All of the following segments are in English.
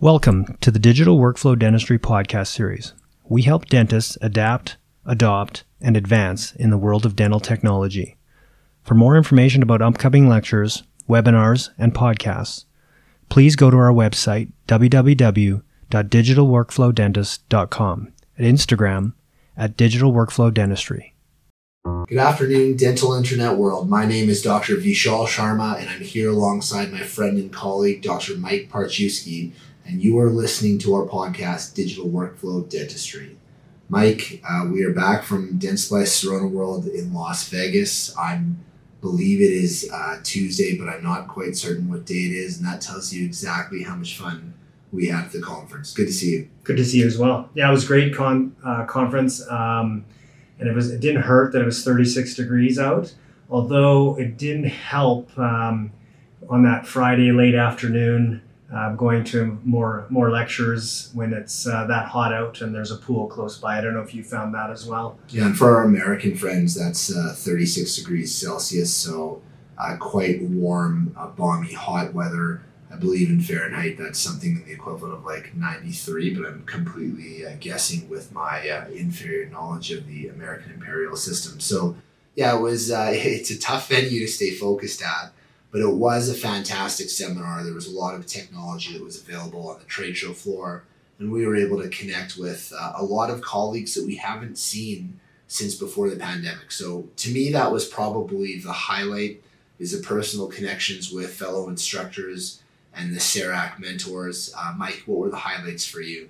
Welcome to the Digital Workflow Dentistry podcast series. We help dentists adapt, adopt, and advance in the world of dental technology. For more information about upcoming lectures, webinars, and podcasts, please go to our website www.digitalworkflowdentist.com and Instagram at Digital Workflow Dentistry. Good afternoon, dental internet world. My name is Dr. Vishal Sharma, and I'm here alongside my friend and colleague, Dr. Mike Parchewski, and you are listening to our podcast, Digital Workflow Dentistry. Mike, uh, we are back from Dentsply Sirona World in Las Vegas. I believe it is uh, Tuesday, but I'm not quite certain what day it is, and that tells you exactly how much fun we had at the conference. Good to see you. Good to see you as well. Yeah, it was great con- uh, conference, um, and it was it didn't hurt that it was 36 degrees out, although it didn't help um, on that Friday late afternoon uh, going to more more lectures when it's uh, that hot out and there's a pool close by. I don't know if you found that as well. Yeah, and for our American friends, that's uh, 36 degrees Celsius, so uh, quite warm, uh, balmy, hot weather. I believe in Fahrenheit, that's something in the equivalent of like 93, but I'm completely uh, guessing with my inferior knowledge of the American imperial system. So, yeah, it was. it's a tough venue to stay focused at. But it was a fantastic seminar. There was a lot of technology that was available on the trade show floor, and we were able to connect with uh, a lot of colleagues that we haven't seen since before the pandemic. So to me, that was probably the highlight is the personal connections with fellow instructors and the CEREC mentors. Uh, Mike, what were the highlights for you?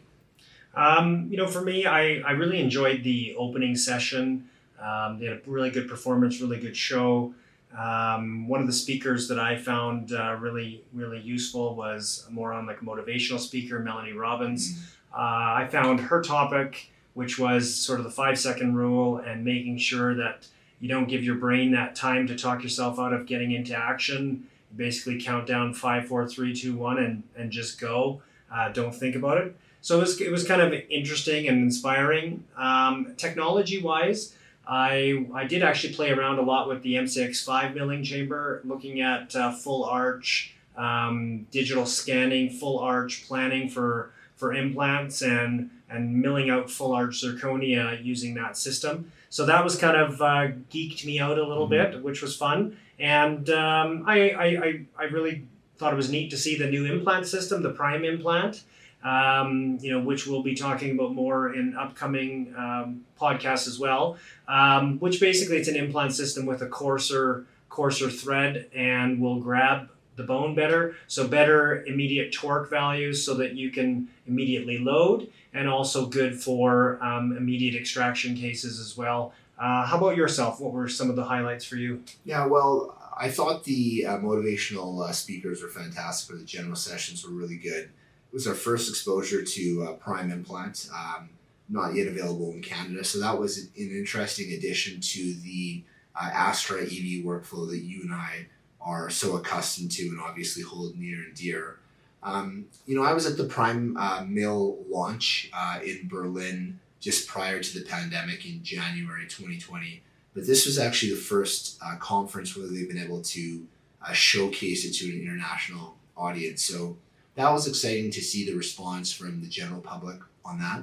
Um, you know, for me, I, I really enjoyed the opening session. Um, they had a really good performance, really good show. Um, one of the speakers that I found uh, really, really useful was more on like a motivational speaker, Melanie Robbins. Mm-hmm. Uh, I found her topic, which was sort of the five second rule and making sure that you don't give your brain that time to talk yourself out of getting into action. You basically count down five, four, three, two, one, and, and just go. Uh, don't think about it. So it was, it was kind of interesting and inspiring. Um, technology wise, I, I did actually play around a lot with the MCX5 milling chamber, looking at uh, full arch, um, digital scanning, full arch planning for, for implants, and, and milling out full arch zirconia using that system. So that was kind of uh, geeked me out a little mm-hmm. bit, which was fun. And um, I, I, I really thought it was neat to see the new implant system, the Prime implant um, you know, which we'll be talking about more in upcoming um, podcasts as well. Um, which basically it's an implant system with a coarser coarser thread and will grab the bone better. So better immediate torque values so that you can immediately load, and also good for um, immediate extraction cases as well. Uh, how about yourself? What were some of the highlights for you? Yeah, well, I thought the uh, motivational uh, speakers were fantastic, or the general sessions were really good was our first exposure to uh, Prime implant, um, not yet available in Canada. So that was an interesting addition to the uh, Astra EV workflow that you and I are so accustomed to and obviously hold near and dear. Um, you know, I was at the Prime uh, Mill launch uh, in Berlin just prior to the pandemic in January 2020. But this was actually the first uh, conference where they've been able to uh, showcase it to an international audience. So that was exciting to see the response from the general public on that.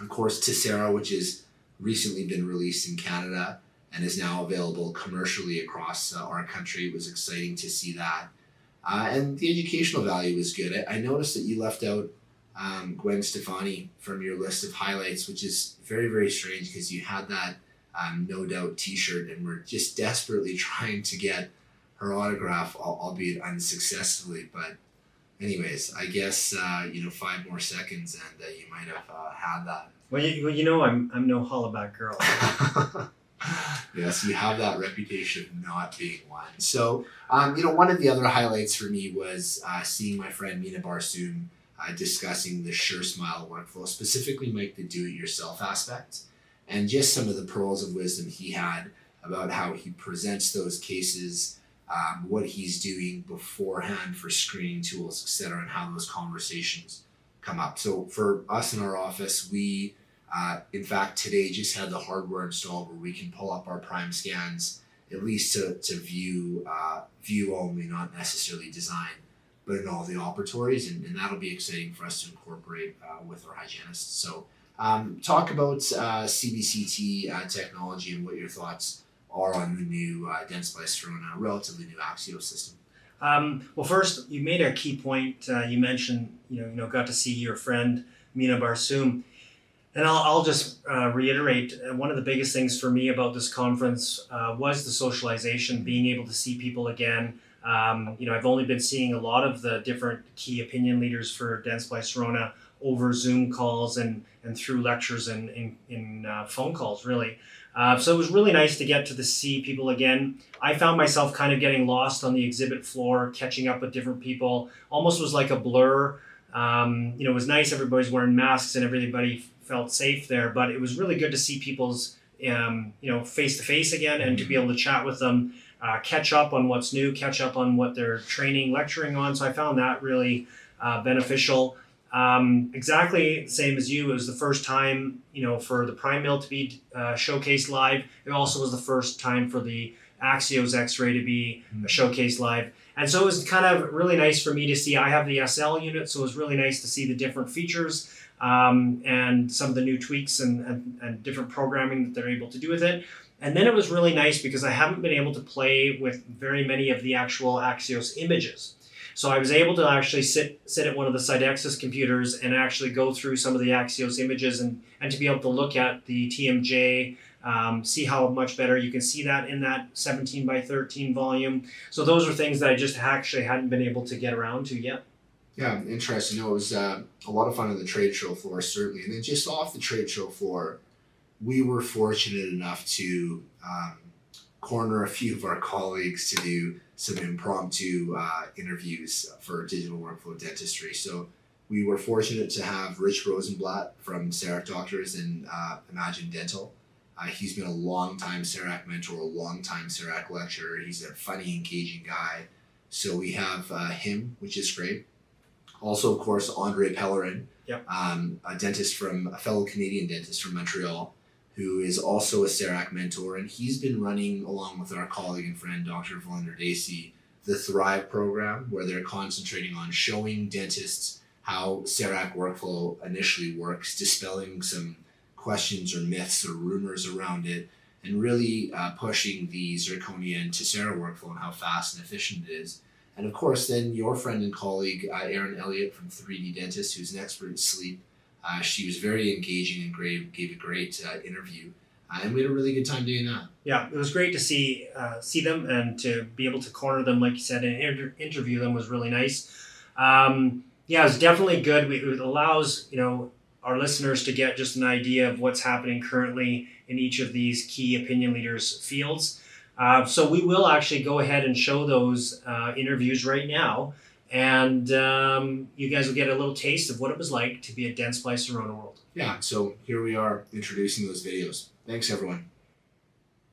Of course, Tessera, which has recently been released in Canada and is now available commercially across uh, our country, was exciting to see that. Uh, and the educational value was good. I, I noticed that you left out um, Gwen Stefani from your list of highlights, which is very, very strange because you had that um, no doubt t shirt and we're just desperately trying to get her autograph, albeit unsuccessfully. But anyways, I guess uh, you know five more seconds and uh, you might have uh, had that. Well you, well, you know, I'm I'm no hollaback girl. yes, you have that reputation of not being one. So, um, you know, one of the other highlights for me was uh, seeing my friend Mina Barsoom uh, discussing the SureSmile workflow, specifically Mike the do-it-yourself aspect, and just some of the pearls of wisdom he had about how he presents those cases um, what he's doing beforehand for screening tools, etc., and how those conversations come up. So for us in our office, we, uh, in fact, today just had the hardware installed where we can pull up our Primescans at least to, to view uh, view only, not necessarily design. but in all the operatories, and, and that'll be exciting for us to incorporate uh, with our hygienists. So, um, talk about uh, CBCT uh, technology and what your thoughts are on the new uh, Dentsply Sirona, relatively new Axeos system. Um, well, first, you made a key point. Uh, you mentioned, you know, you know, got to see your friend Mina Barsoom. And I'll, I'll just uh, reiterate uh, one of the biggest things for me about this conference uh, was the socialization, being able to see people again. Um, you know, I've only been seeing a lot of the different key opinion leaders for Dentsply Sirona over Zoom calls and, and through lectures and in, in uh, phone calls, really. Uh, so it was really nice to get to the see people again. I found myself kind of getting lost on the exhibit floor, catching up with different people. Almost was like a blur. Um, you know, it was nice. Everybody's wearing masks and everybody felt safe there. But it was really good to see people's, um, you know, face to face again and to be able to chat with them, uh, catch up on what's new, catch up on what they're training, lecturing on. So I found that really uh, beneficial. Um, exactly the same as you. It was the first time, you know, for the Prime Mill to be uh, showcased live. It also was the first time for the Axeos X-ray to be mm-hmm. showcased live. And so it was kind of really nice for me to see. I have the SL unit, so it was really nice to see the different features um, and some of the new tweaks and, and, and different programming that they're able to do with it. And then it was really nice because I haven't been able to play with very many of the actual Axeos images. So I was able to actually sit sit at one of the Sidexis computers and actually go through some of the Axeos images and, and to be able to look at the TMJ, um, see how much better you can see that in that 17 by 13 volume. So those are things that I just actually hadn't been able to get around to yet. Yeah, interesting. No, it was uh, a lot of fun on the trade show floor, certainly. And then just off the trade show floor, we were fortunate enough to um, corner a few of our colleagues to do some impromptu uh, interviews for digital workflow dentistry. So we were fortunate to have Rich Rosenblatt from CEREC Doctors and uh, Imagine Dental. Uh, he's been a long time CEREC mentor, a long time CEREC lecturer. He's a funny, engaging guy. So we have uh, him, which is great. Also, of course, Andre Pellerin, yep. um, a dentist from a fellow Canadian dentist from Montreal who is also a CEREC mentor, and he's been running along with our colleague and friend Dr. Valinder Dacey the Thrive program, where they're concentrating on showing dentists how CEREC workflow initially works, dispelling some questions or myths or rumors around it, and really uh, pushing the zirconia and Tessera workflow and how fast and efficient it is. And of course, then your friend and colleague, uh, Erin Elliott from 3D Dentist, who's an expert in sleep uh, she was very engaging and great, gave a great uh, interview. Uh, and we had a really good time doing that. Yeah, it was great to see uh, see them and to be able to corner them, like you said, and inter- interview them was really nice. Um, yeah, it was definitely good. We, it allows you know our listeners to get just an idea of what's happening currently in each of these key opinion leaders' fields. Uh, so we will actually go ahead and show those uh, interviews right now and um, you guys will get a little taste of what it was like to be a Dentsply Sirona World. Yeah, so here we are introducing those videos. Thanks, everyone.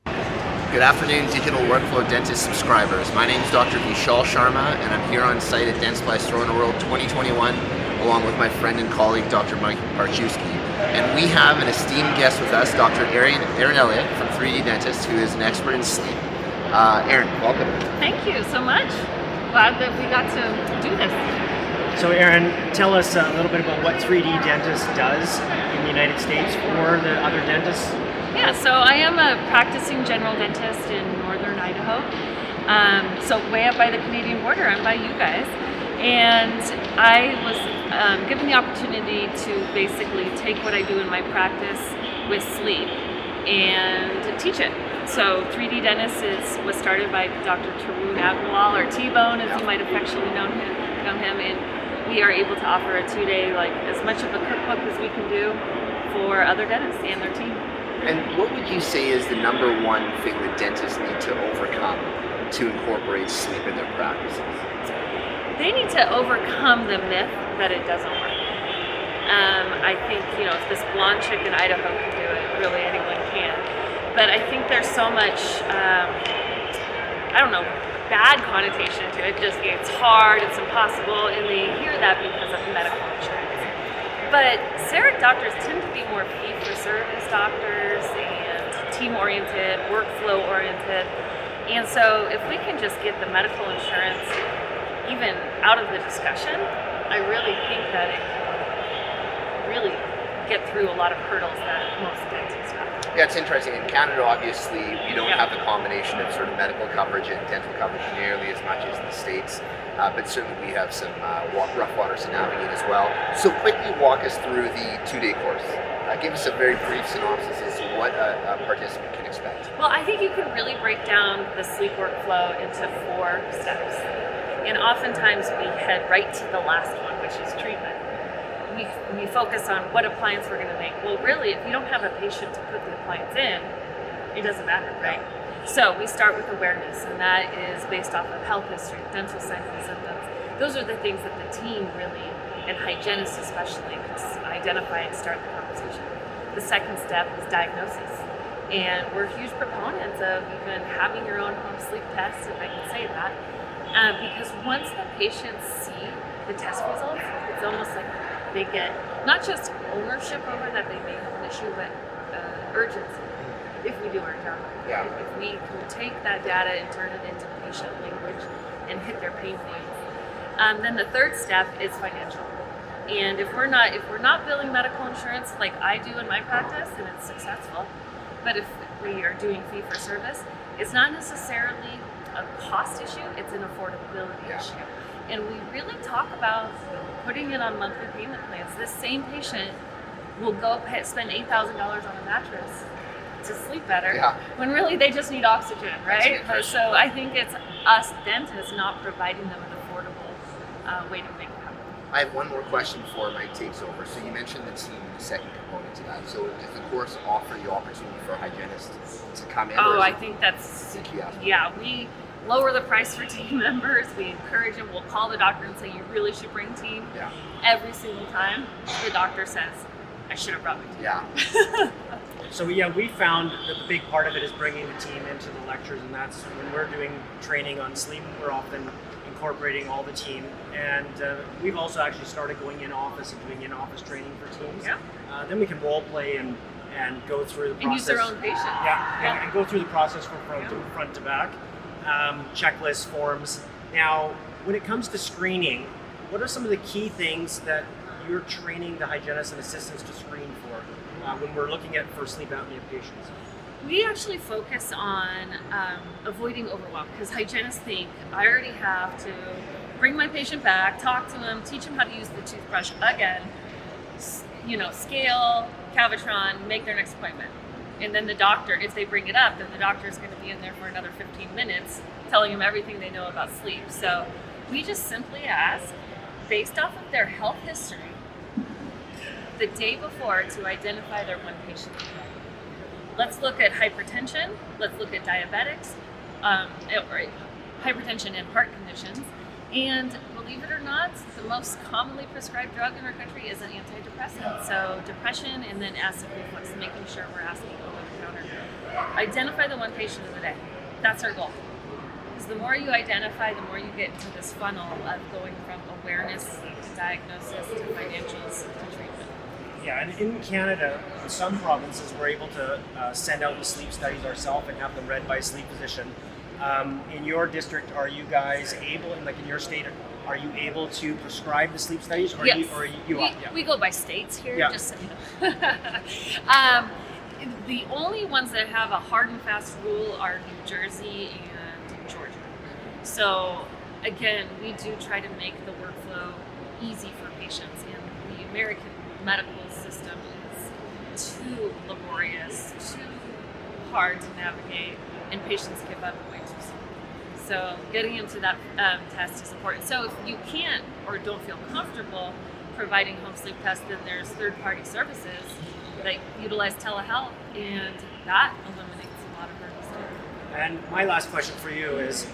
Good afternoon, Digital Workflow Dentist subscribers. My name is Dr. Vishal Sharma, and I'm here on site at Dentsply Sirona World 2021, along with my friend and colleague, Dr. Mike Parchewski. And we have an esteemed guest with us, Dr. Erin, Erin Elliott from 3D Dentist, who is an expert in sleep. Uh, Erin, welcome. Thank you so much glad that we got to do this. So, Erin, tell us a little bit about what 3D Dentist does in the United States for the other dentists. Yeah, so I am a practicing general dentist in northern Idaho. Um, so, way up by the Canadian border, I'm by you guys. And I was um, given the opportunity to basically take what I do in my practice with sleep and teach it. So 3D Dentist is was started by Dr. Tarun Agarwal, or T-Bone, as you might affectionately know him, know him, and we are able to offer a two-day, like as much of a cookbook as we can do for other dentists and their team. And what would you say is the number one thing that dentists need to overcome to incorporate sleep in their practices? They need to overcome the myth that it doesn't work. Um, I think you know if this blonde chick in Idaho can do it, really but I think there's so much, um, I don't know, bad connotation to it. Just it's hard, it's impossible, and they hear that because of medical insurance. But CEREC doctors tend to be more fee-for-service doctors and team-oriented, workflow-oriented. And so if we can just get the medical insurance even out of the discussion, I really think that it can really get through a lot of hurdles that most dentists. Yeah, it's interesting. In Canada, obviously, we don't have the combination of sort of medical coverage and dental coverage nearly as much as the States. Uh, but certainly we have some uh, rough waters to navigate as well. So quickly walk us through the two-day course. Uh, give us a very brief synopsis as to what a, a participant can expect. Well, I think you can really break down the sleep workflow into four steps. And oftentimes we head right to the last one, which is treatment. We, we focus on what appliance we're going to make. Well, really, if you don't have a patient to put the appliance in, it doesn't matter, right? So we start with awareness, and that is based off of health history, dental signs and symptoms. Those are the things that the team really, and hygienists especially, can identify and start the conversation. The second step is diagnosis. And we're huge proponents of even having your own home sleep test, if I can say that. Uh, because once the patients see the test results, it's almost like they get not just ownership over that they may have an issue, but uh, urgency if we do our job. Yeah. If we can take that data and turn it into patient language and hit their pain points. Um, then the third step is financial. And if we're not if we're not billing medical insurance like I do in my practice and it's successful, but if we are doing fee for service, it's not necessarily a cost issue, it's an affordability Yeah. issue. And we really talk about putting it on monthly payment plans. This same patient will go spend eight thousand dollars on a mattress to sleep better Yeah. when really they just need oxygen, right? But so I think it's us dentists not providing them an affordable uh, way to make it happen. I have one more question before Mike takes over. So you mentioned the team, the second component to that. So does the course offer the opportunity for hygienists to come in? Oh, I think that's key yeah. We lower the price for team members. We encourage them. We'll call the doctor and say you really should bring team. Yeah. Every single time the doctor says I should have brought my team. Yeah. So yeah, we found that the big part of it is bringing the team into the lectures, and that's when we're doing training on sleep. We're often incorporating all the team, and uh, we've also actually started going in office and doing in office training for teams. Yeah. Uh, then we can role play and and go through the process. And use their own patient. Yeah, and, Yeah. and go through the process from front, to, front to back, um, checklists, forms. Now, when it comes to screening, what are some of the key things that you're training the hygienists and assistants to screen for uh, when we're looking at for sleep apnea patients? We actually focus on um, avoiding overwhelm because hygienists think I already have to bring my patient back, talk to him, teach him how to use the toothbrush again, you know, scale, Cavitron, make their next appointment. And then the doctor, if they bring it up, then the doctor is going to be in there for another 15 minutes telling them everything they know about sleep. So we just simply ask, based off of their health history, the day before to identify their one patient. Let's look at hypertension. Let's look at diabetics, um, or hypertension and heart conditions. And believe it or not, the most commonly prescribed drug in our country is an antidepressant. So depression and then acid reflux, making sure we're asking. Identify the one patient of the day. That's our goal. Because the more you identify, the more you get into this funnel of going from awareness to diagnosis to financials to treatment. Yeah, and in Canada, in some provinces, we're able to uh, send out the sleep studies ourselves and have them read by a sleep physician. Um, in your district, are you guys able, and like in your state, are you able to prescribe the sleep studies? Or yes. you, or you, you we, are? Yeah. we go by states here, Yeah. just so you know. um, the only ones that have a hard and fast rule are New Jersey and Georgia. So, again, we do try to make the workflow easy for patients, and the American medical system is too laborious, too hard to navigate, and patients give up way too soon. So getting into that um, test is important. So if you can't or don't feel comfortable providing home sleep tests, then there's third-party services that utilize telehealth, and that eliminates a lot of hurdles too. And my last question for you is,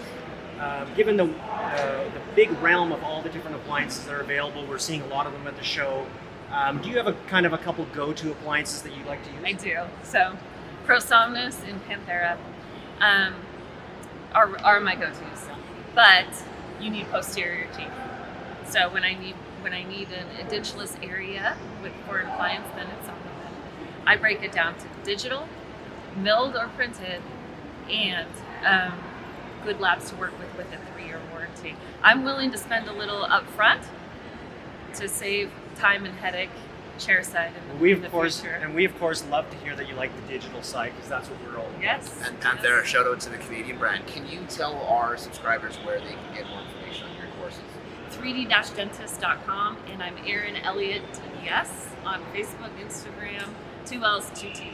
um, given the uh, the big realm of all the different appliances that are available, we're seeing a lot of them at the show. Um, do you have a kind of a couple go-to appliances that you like to use? I do. So, ProSomnus and Panthera um, are, are my go-tos, but you need posterior teeth. So when I need when I need an edentulous area with for an appliance, then it's I break it down to digital, milled or printed, and um, good labs to work with with a three-year warranty. I'm willing to spend a little upfront to save time and headache chair side in, We in of the course, future. and we of course love to hear that you like the digital side because that's what we're all about. yes. And Panthera, shout out to the Canadian brand. Can you tell our subscribers where they can get more information on your courses? 3d-dentist.com and I'm Erin Elliott yes on Facebook, Instagram, two L's, two T's.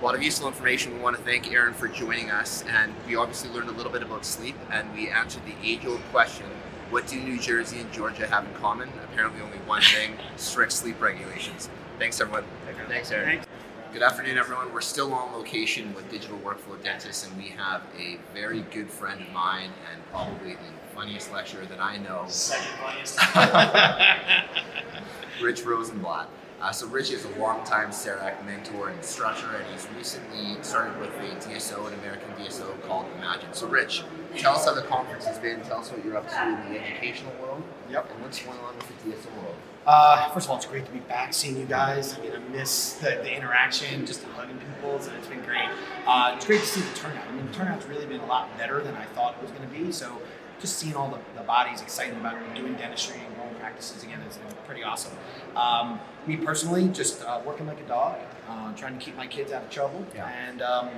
A lot of useful information. We want to thank Erin for joining us, and we obviously learned a little bit about sleep, and we answered the age-old question: What do New Jersey and Georgia have in common? Apparently, only one thing: strict sleep regulations. Thanks, everyone. Thanks, Erin. Thanks. Good afternoon, everyone. We're still on location with Digital Workflow Dentists, and we have a very good friend of mine and probably the funniest lecturer that I know, Second funniest. Rich Rosenblatt. Uh, so Rich is a longtime CEREC mentor and instructor, and he's recently started with a DSO, an American DSO called Imagine. So Rich, tell us how the conference has been. Tell us what you're up to in the educational world. Yep. And what's going on with the DSO world. Uh, first of all, it's great to be back, seeing you guys. I mean, I miss the, the interaction, just hugging people, so it's been great. Uh, it's great to see the turnout. I mean, the turnout's really been a lot better than I thought it was going to be. So, just seeing all the, the bodies excited about doing dentistry and practices again is been pretty awesome. Um, me personally, just uh, working like a dog, uh, trying to keep my kids out of trouble, Yeah. and um,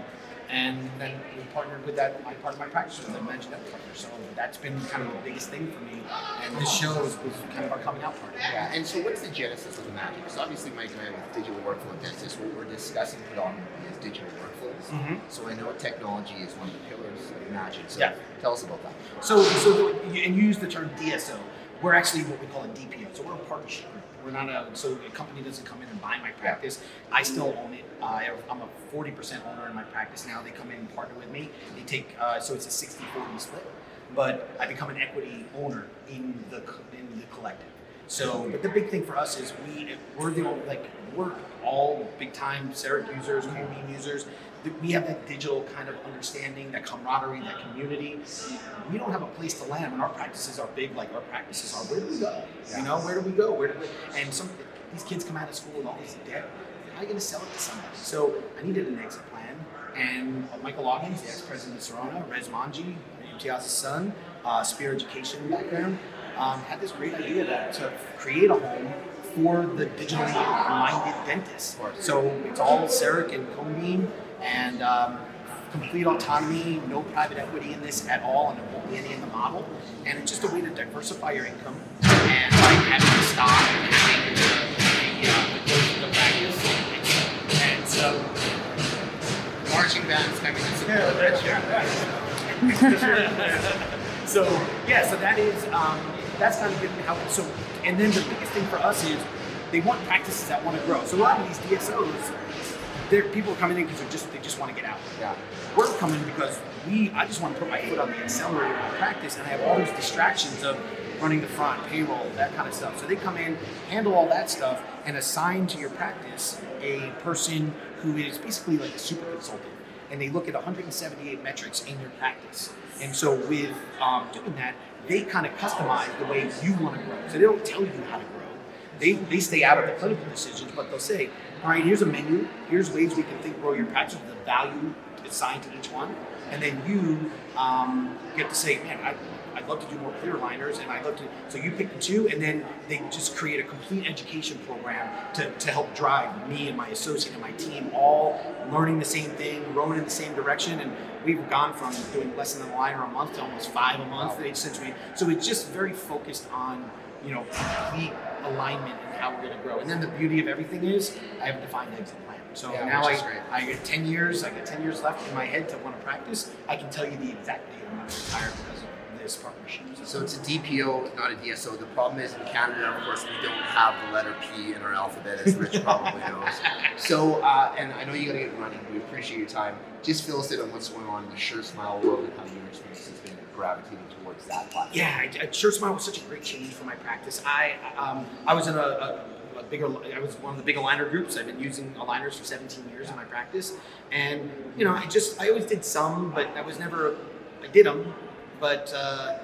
and then we partnered with that my part of my practice with the Imagine That partner. So that's been kind of the biggest thing for me. And this show was, was kind of our coming out party. Yeah, and so what's the genesis of Imagine? Because obviously Mike and I with Digital Workflow Dentists, what we're discussing predominantly is digital workflows. Mhm. So I know technology is one of the pillars of magic. So Yeah. tell us about that. So, so the, and you use the term DSO. We're actually what we call a DPO. So we're a partnership. We're not a so a company doesn't come in and buy my practice. I still own it. I'm a 40% owner in my practice now. They come in and partner with me. They take uh, so it's a 60-40 split. But I become an equity owner in the in the collective. So, but the big thing for us is we we're the only, like we're all big time CEREC users, cone beam users. We have that digital kind of understanding, that camaraderie, that community. We don't have a place to land when our practices are big, like our practices are. Where do we go? You know, where do we go? Where do we? And some these kids come out of school with all this debt. How are you going to sell it to somebody? So I needed an exit plan. And Michael Augins, the ex-president of Sirona, Rez Manji, Imtiaz's son, uh, Spear Education background, um, had this great idea that to create a home for the digitally minded dentist. So it's all CEREC and cone beam and um, complete autonomy, no private equity in this at all, and it won't be any in the model. And it's just a way to diversify your income and like having to stop and having the, the, uh, the growth of the practice. And so Marching bands coming to support Rich. so yeah, so that is um, that's kind of good how so and then the biggest thing for us is they want practices that want to grow. So a lot of these DSOs, they're people are coming in because they just they just want to get out. Yeah. We're coming because we I just want to put my foot on the accelerator in my practice and I have all these distractions of running the front, payroll, that kind of stuff. So they come in, handle all that stuff, and assign to your practice a person who is basically like a super consultant. And they look at 178 metrics in your practice. And so with um, doing that, they kind of customize the way you want to grow. So they don't tell you how to grow. They, they stay out of the clinical decisions, but they'll say, all right, here's a menu. Here's ways we can think grow your practice, the value assigned to each one. And then you um, get to say, man, I, I'd love to do more clear liners, and I'd love to. So you pick the two, and then they just create a complete education program to, to help drive me and my associate and my team all learning the same thing, rowing in the same direction. And we've gone from doing less than a liner a month to almost five a month since we. So it's just very focused on you know complete alignment and how we're going to grow. And then the beauty of everything is I have a defined exit plan. So Yeah, now I. I get 10 years, I get 10 years left in my head to want to practice. I can tell you the exact date I'm going to retire because of this partnership. So it's a DPO, not a DSO. The problem is in Canada, of course, we don't have the letter P in our alphabet, as Rich probably knows. So, uh, and I know you got to get running. We appreciate your time. Just fill us in on what's going on in the SureSmile world and how your experience has been gravitating towards that platform. Yeah, I, I, SureSmile was such a great change for my practice. I um, I was in a, a, a bigger, I was one of the big aligner groups. I've been using aligners for 17 years in my practice, and you know, I just I always did some, but I was never, I did them, but uh,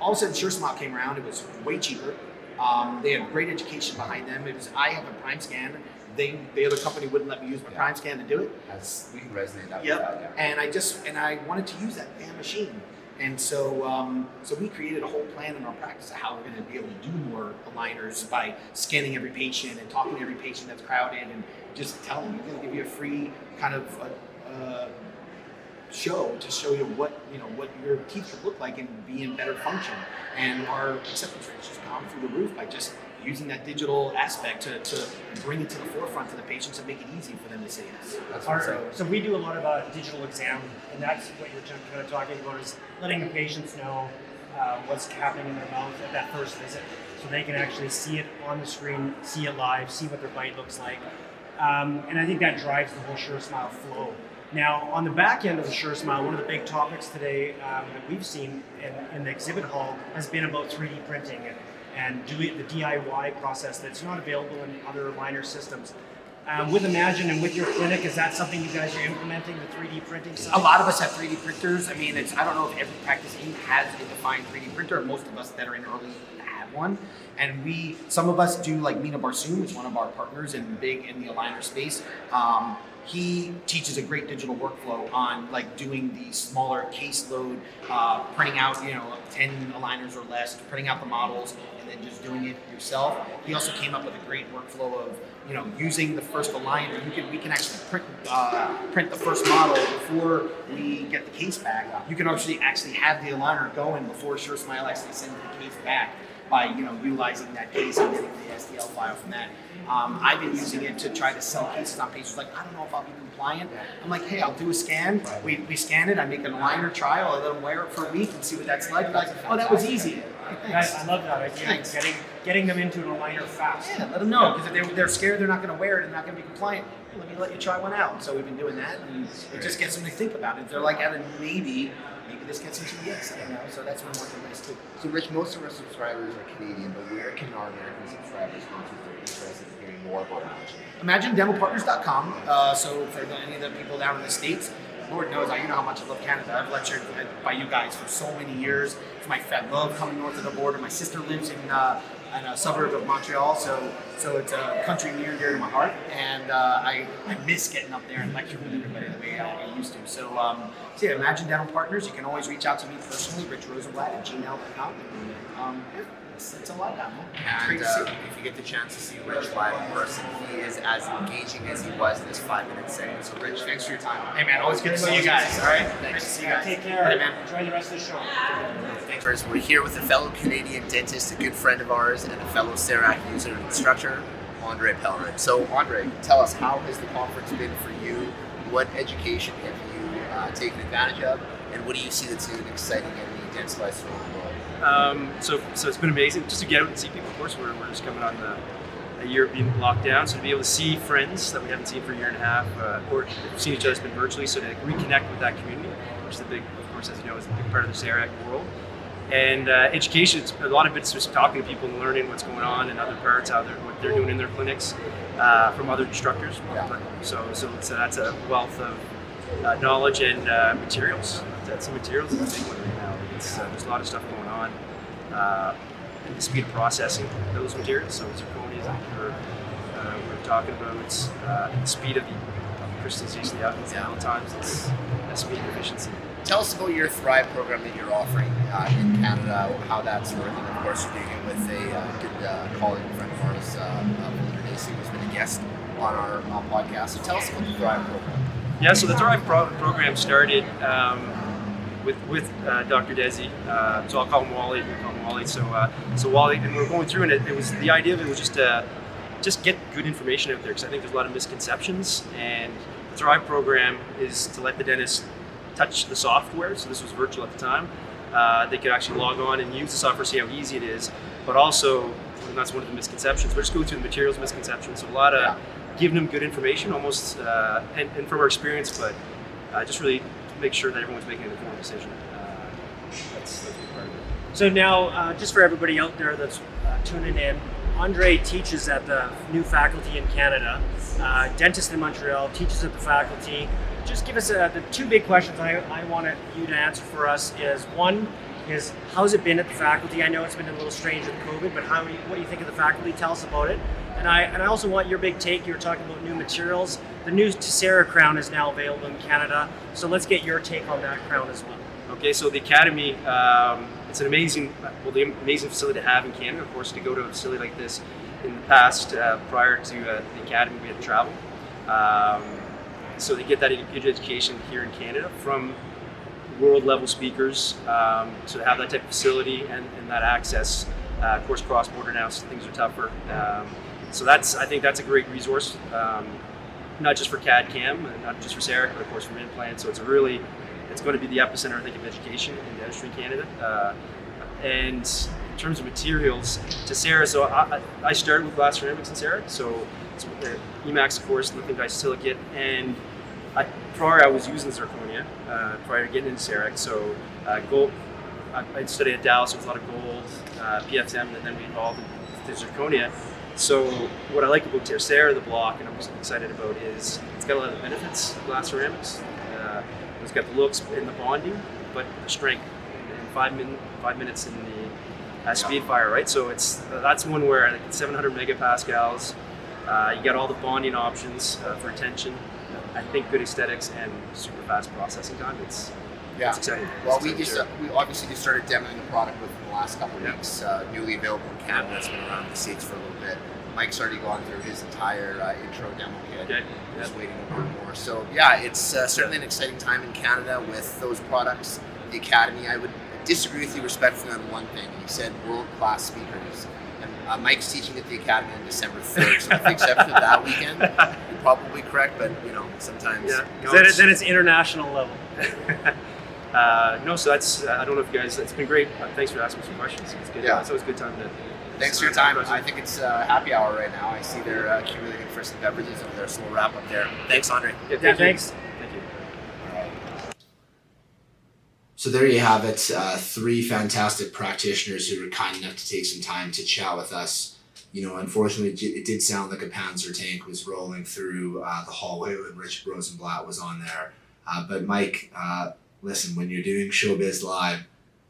all of a sudden SureSmile came around. It was way cheaper, Um, they had great education behind them. It was I have a Primescan. They the other company wouldn't let me use my Yeah. Primescan to do it. That's, we can resonate that Yep. that. Yeah. And I just and I wanted to use that damn machine. And so um, so we created a whole plan in our practice of how we're going to be able to do more aligners by scanning every patient and talking to every patient that's crowded and just telling them we're going to give you a free kind of uh uh show to show you what you know what your teeth should look like and be in better function. And our acceptance rates just gone through the roof by just using that digital aspect to, to bring it to the forefront to the patients and make it easy for them to say yes. That's Our- what's so we do a lot of uh, digital exam, and that's what you're kind of talking about is letting the patients know uh, what's happening in their mouth at that first visit, so they can actually see it on the screen, see it live, see what their bite looks like, um, and I think that drives the whole SureSmile flow. Now, on the back end of the SureSmile, one of the big topics today um, that we've seen in, in the exhibit hall has been about 3D printing and, and doing the DIY process that's not available in other aligner systems. Um, with Imagine and with your clinic, is that something you guys are implementing, the 3D printing side? A lot of us have 3D printers. I mean, it's I don't know if every practice has a defined 3D printer. Most of us that are in early have one, and we some of us do like Mina Barsoom, who's one of our partners and big in the aligner space. Um, he teaches a great digital workflow on like doing the smaller caseload, uh, printing out you know 10 aligners or less, printing out the models, and then just doing it yourself. He also came up with a great workflow of you know using the first aligner. You can we can actually print uh, print the first model before we get the case back. You can actually actually have the aligner going before SureSmile actually sends the case back by you know utilizing that case and getting the STL file from that. Um, I've been using it to try to sell cases on patients like I don't know if I'll be compliant. I'm like, hey, I'll do a scan. We, we scan it. I make an aligner trial. I let them wear it for a week and see what that's like. Like, oh, that was easy. Hey, thanks. I love that idea. Thanks. Getting getting them into an aligner fast. Yeah, let them know because if they're, they're scared they're not going to wear it and not going to be compliant. Let me let you try one out. So we've been doing that, and it just gets them to think about it. They're like, Evan, maybe, maybe this gets into yes, I don't know. So that's been working nice too. So, Rich, most of our subscribers are Canadian, but where can our American subscribers go to if they're interested in hearing more about Imagine? ImagineDentalPartners.com. Uh, so for the, any of the people down in the states, Lord knows I you know how much I love Canada. I've lectured by you guys for so many years. It's my I love coming north of the border. My sister lives in. Uh, in a suburb of Montreal, so so it's a country near and dear to my heart, and uh, I, I miss getting up there and lecturing with everybody the way I, I used to. So, um, so yeah, Imagine Dental Partners. You can always reach out to me personally, Rich Rosenblatt at gmail.com. Um, yeah, it's, it's a lot down there. And uh, if you get the chance to see Rich live in person, he is as engaging as he was in this five minute segment. So, Rich, thanks for your time. Hey man, always good to see you guys. All right, great to see you guys. Take care. Hey, man. Enjoy the rest of the show. Thanks. We're here with a fellow Canadian dentist, a good friend of ours, and a fellow CEREC user and instructor, Andre Pellerin. So, Andre, tell us how has the conference been for you? What education have you uh, taken advantage of, and what do you see that's new and exciting in the dental life world? Um, so, so it's been amazing just to get out and see people. Of course, we're, we're just coming on the, a year of being locked down, so to be able to see friends that we haven't seen for a year and a half, uh, or seen each other has been virtually, so to reconnect with that community, which is a big, of course, as you know, is a big part of the CEREC world. And uh, education, it's, a lot of it's just talking to people and learning what's going on in other parts, how they're, what they're doing in their clinics uh, from other instructors. Yeah. So, so uh, that's a wealth of uh, knowledge and uh, materials. That's the materials is a big one right now. It's, uh, there's a lot of stuff on. Uh, the speed of processing those materials. So zirconias, like we're, uh, we're talking about, it's uh, the speed of the crystallization, the outcomes, Yeah. times, it's uh, speed and efficiency. Tell us about your Thrive program that you're offering uh, in Canada, how that's working. Of course, you're doing it with a uh, good uh, colleague and friend of ours, Belinda Dacey, who's been a guest on our podcast. So tell us about the Thrive program. Yeah, so the Thrive pro- program started um, with with uh, Dr. Desi. Uh, so I'll call him Wally. We call him Wally. So uh, so Wally, and we we're going through, and it, it was the idea of it was just to just get good information out there because I think there's a lot of misconceptions. And the Thrive program is to let the dentist touch the software. So this was virtual at the time. Uh, they could actually log on and use the software, see how easy it is. But also, and that's one of the misconceptions. We're just going through the materials misconceptions. So a lot of Yeah. giving them good information, almost, uh, and, and from our experience, but uh, just really make sure that everyone's making an informed decision. Uh, that's, that's part of it. So now, uh, just for everybody out there that's uh, tuning in, Andre teaches at the new faculty in Canada, uh, dentist in Montreal, teaches at the faculty. Just give us uh, the two big questions I, I want you to answer for us is one, is how's it been at the faculty? I know it's been a little strange with COVID, but how what do you think of the faculty? Tell us about it. And I and I also want your big take. You were talking about new materials. The new Tessera crown is now available in Canada. So let's get your take on that crown as well. Okay, so the academy, um, it's an amazing, well, the amazing facility to have in Canada. Of course, to go to a facility like this in the past, uh, prior to uh, the academy, we had to travel. Um, so they get that good education here in Canada from world level speakers. Um, so to have that type of facility and, and that access, uh, of course, cross border now, so things are tougher. Um, so that's, I think that's a great resource, um, not just for CAD CAM, not just for CEREC, but of course for implant. So it's really, it's going to be the epicenter, I think, of education in dentistry in Canada. Uh, and in terms of materials, Tessera, so I, I started with glass ceramics in CEREC. So it's uh, Emax, of course, lithium disilicate, and I, prior I was using zirconia uh, prior to getting into CEREC. So uh, gold, I, I, studied at Dallas, was a lot of gold, uh, PFM, and then we evolved into zirconia. So what I like about Tessera, the block, and I'm excited about is it's got a lot of the benefits, glass ceramics. Uh, it's got the looks and the bonding, but the strength. In five, min- five minutes in the uh, speed fire, right? So it's that's one where like 700 megapascals. Uh, you got all the bonding options uh, for tension. I think good aesthetics and super fast processing time. It's yeah. It's exciting. Well, it's we just uh, we obviously just started demoing the product within the last couple of Yeah. weeks. Uh, newly available in Canada. It's been around the states for a little bit. Mike's already gone through his entire uh, intro demo kit. Okay. Just waiting to learn more. So yeah, it's uh, certainly an exciting time in Canada with those products. The Academy. I would disagree with you respectfully on one thing. You said world class speakers. And uh, Mike's teaching at the Academy on December 3rd. So with the exception of that weekend, you're probably correct, but you know, sometimes Yeah. No, then, it's- then it's international level. uh, no, so that's I don't know if you guys. It's been great. Uh, thanks for asking some questions. It's good. Yeah. It's always a good time to. Thanks for your time. I think it's uh, happy hour right now. I see they're uh, accumulating for some beverages over there, so we'll wrap up there. Thanks, Andre. Yeah, Yeah, thank you. thanks. Thank you. So there you have it. Uh, three fantastic practitioners who were kind enough to take some time to chat with us. You know, unfortunately, it it did sound like a Panzer tank was rolling through uh, the hallway when Rich Rosenblatt was on there. Uh, but Mike, uh, listen, when you're doing showbiz live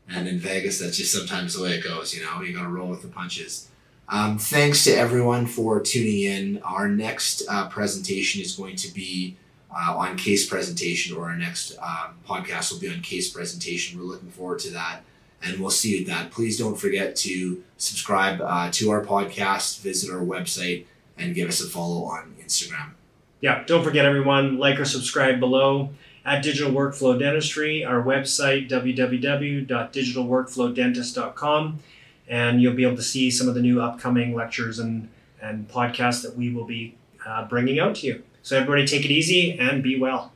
and in Vegas, that's just sometimes the way it goes. You know, you got to roll with the punches. Um, thanks to everyone for tuning in. Our next uh, presentation is going to be uh, on case presentation, or our next um, podcast will be on case presentation. We're looking forward to that, and we'll see you at that. Please don't forget to subscribe uh, to our podcast, visit our website, and give us a follow on Instagram. Yeah, don't forget everyone, like or subscribe below at Digital Workflow Dentistry, our website www.digitalworkflowdentist.com, and you'll be able to see some of the new upcoming lectures and and podcasts that we will be uh, bringing out to you. So everybody, take it easy and be well.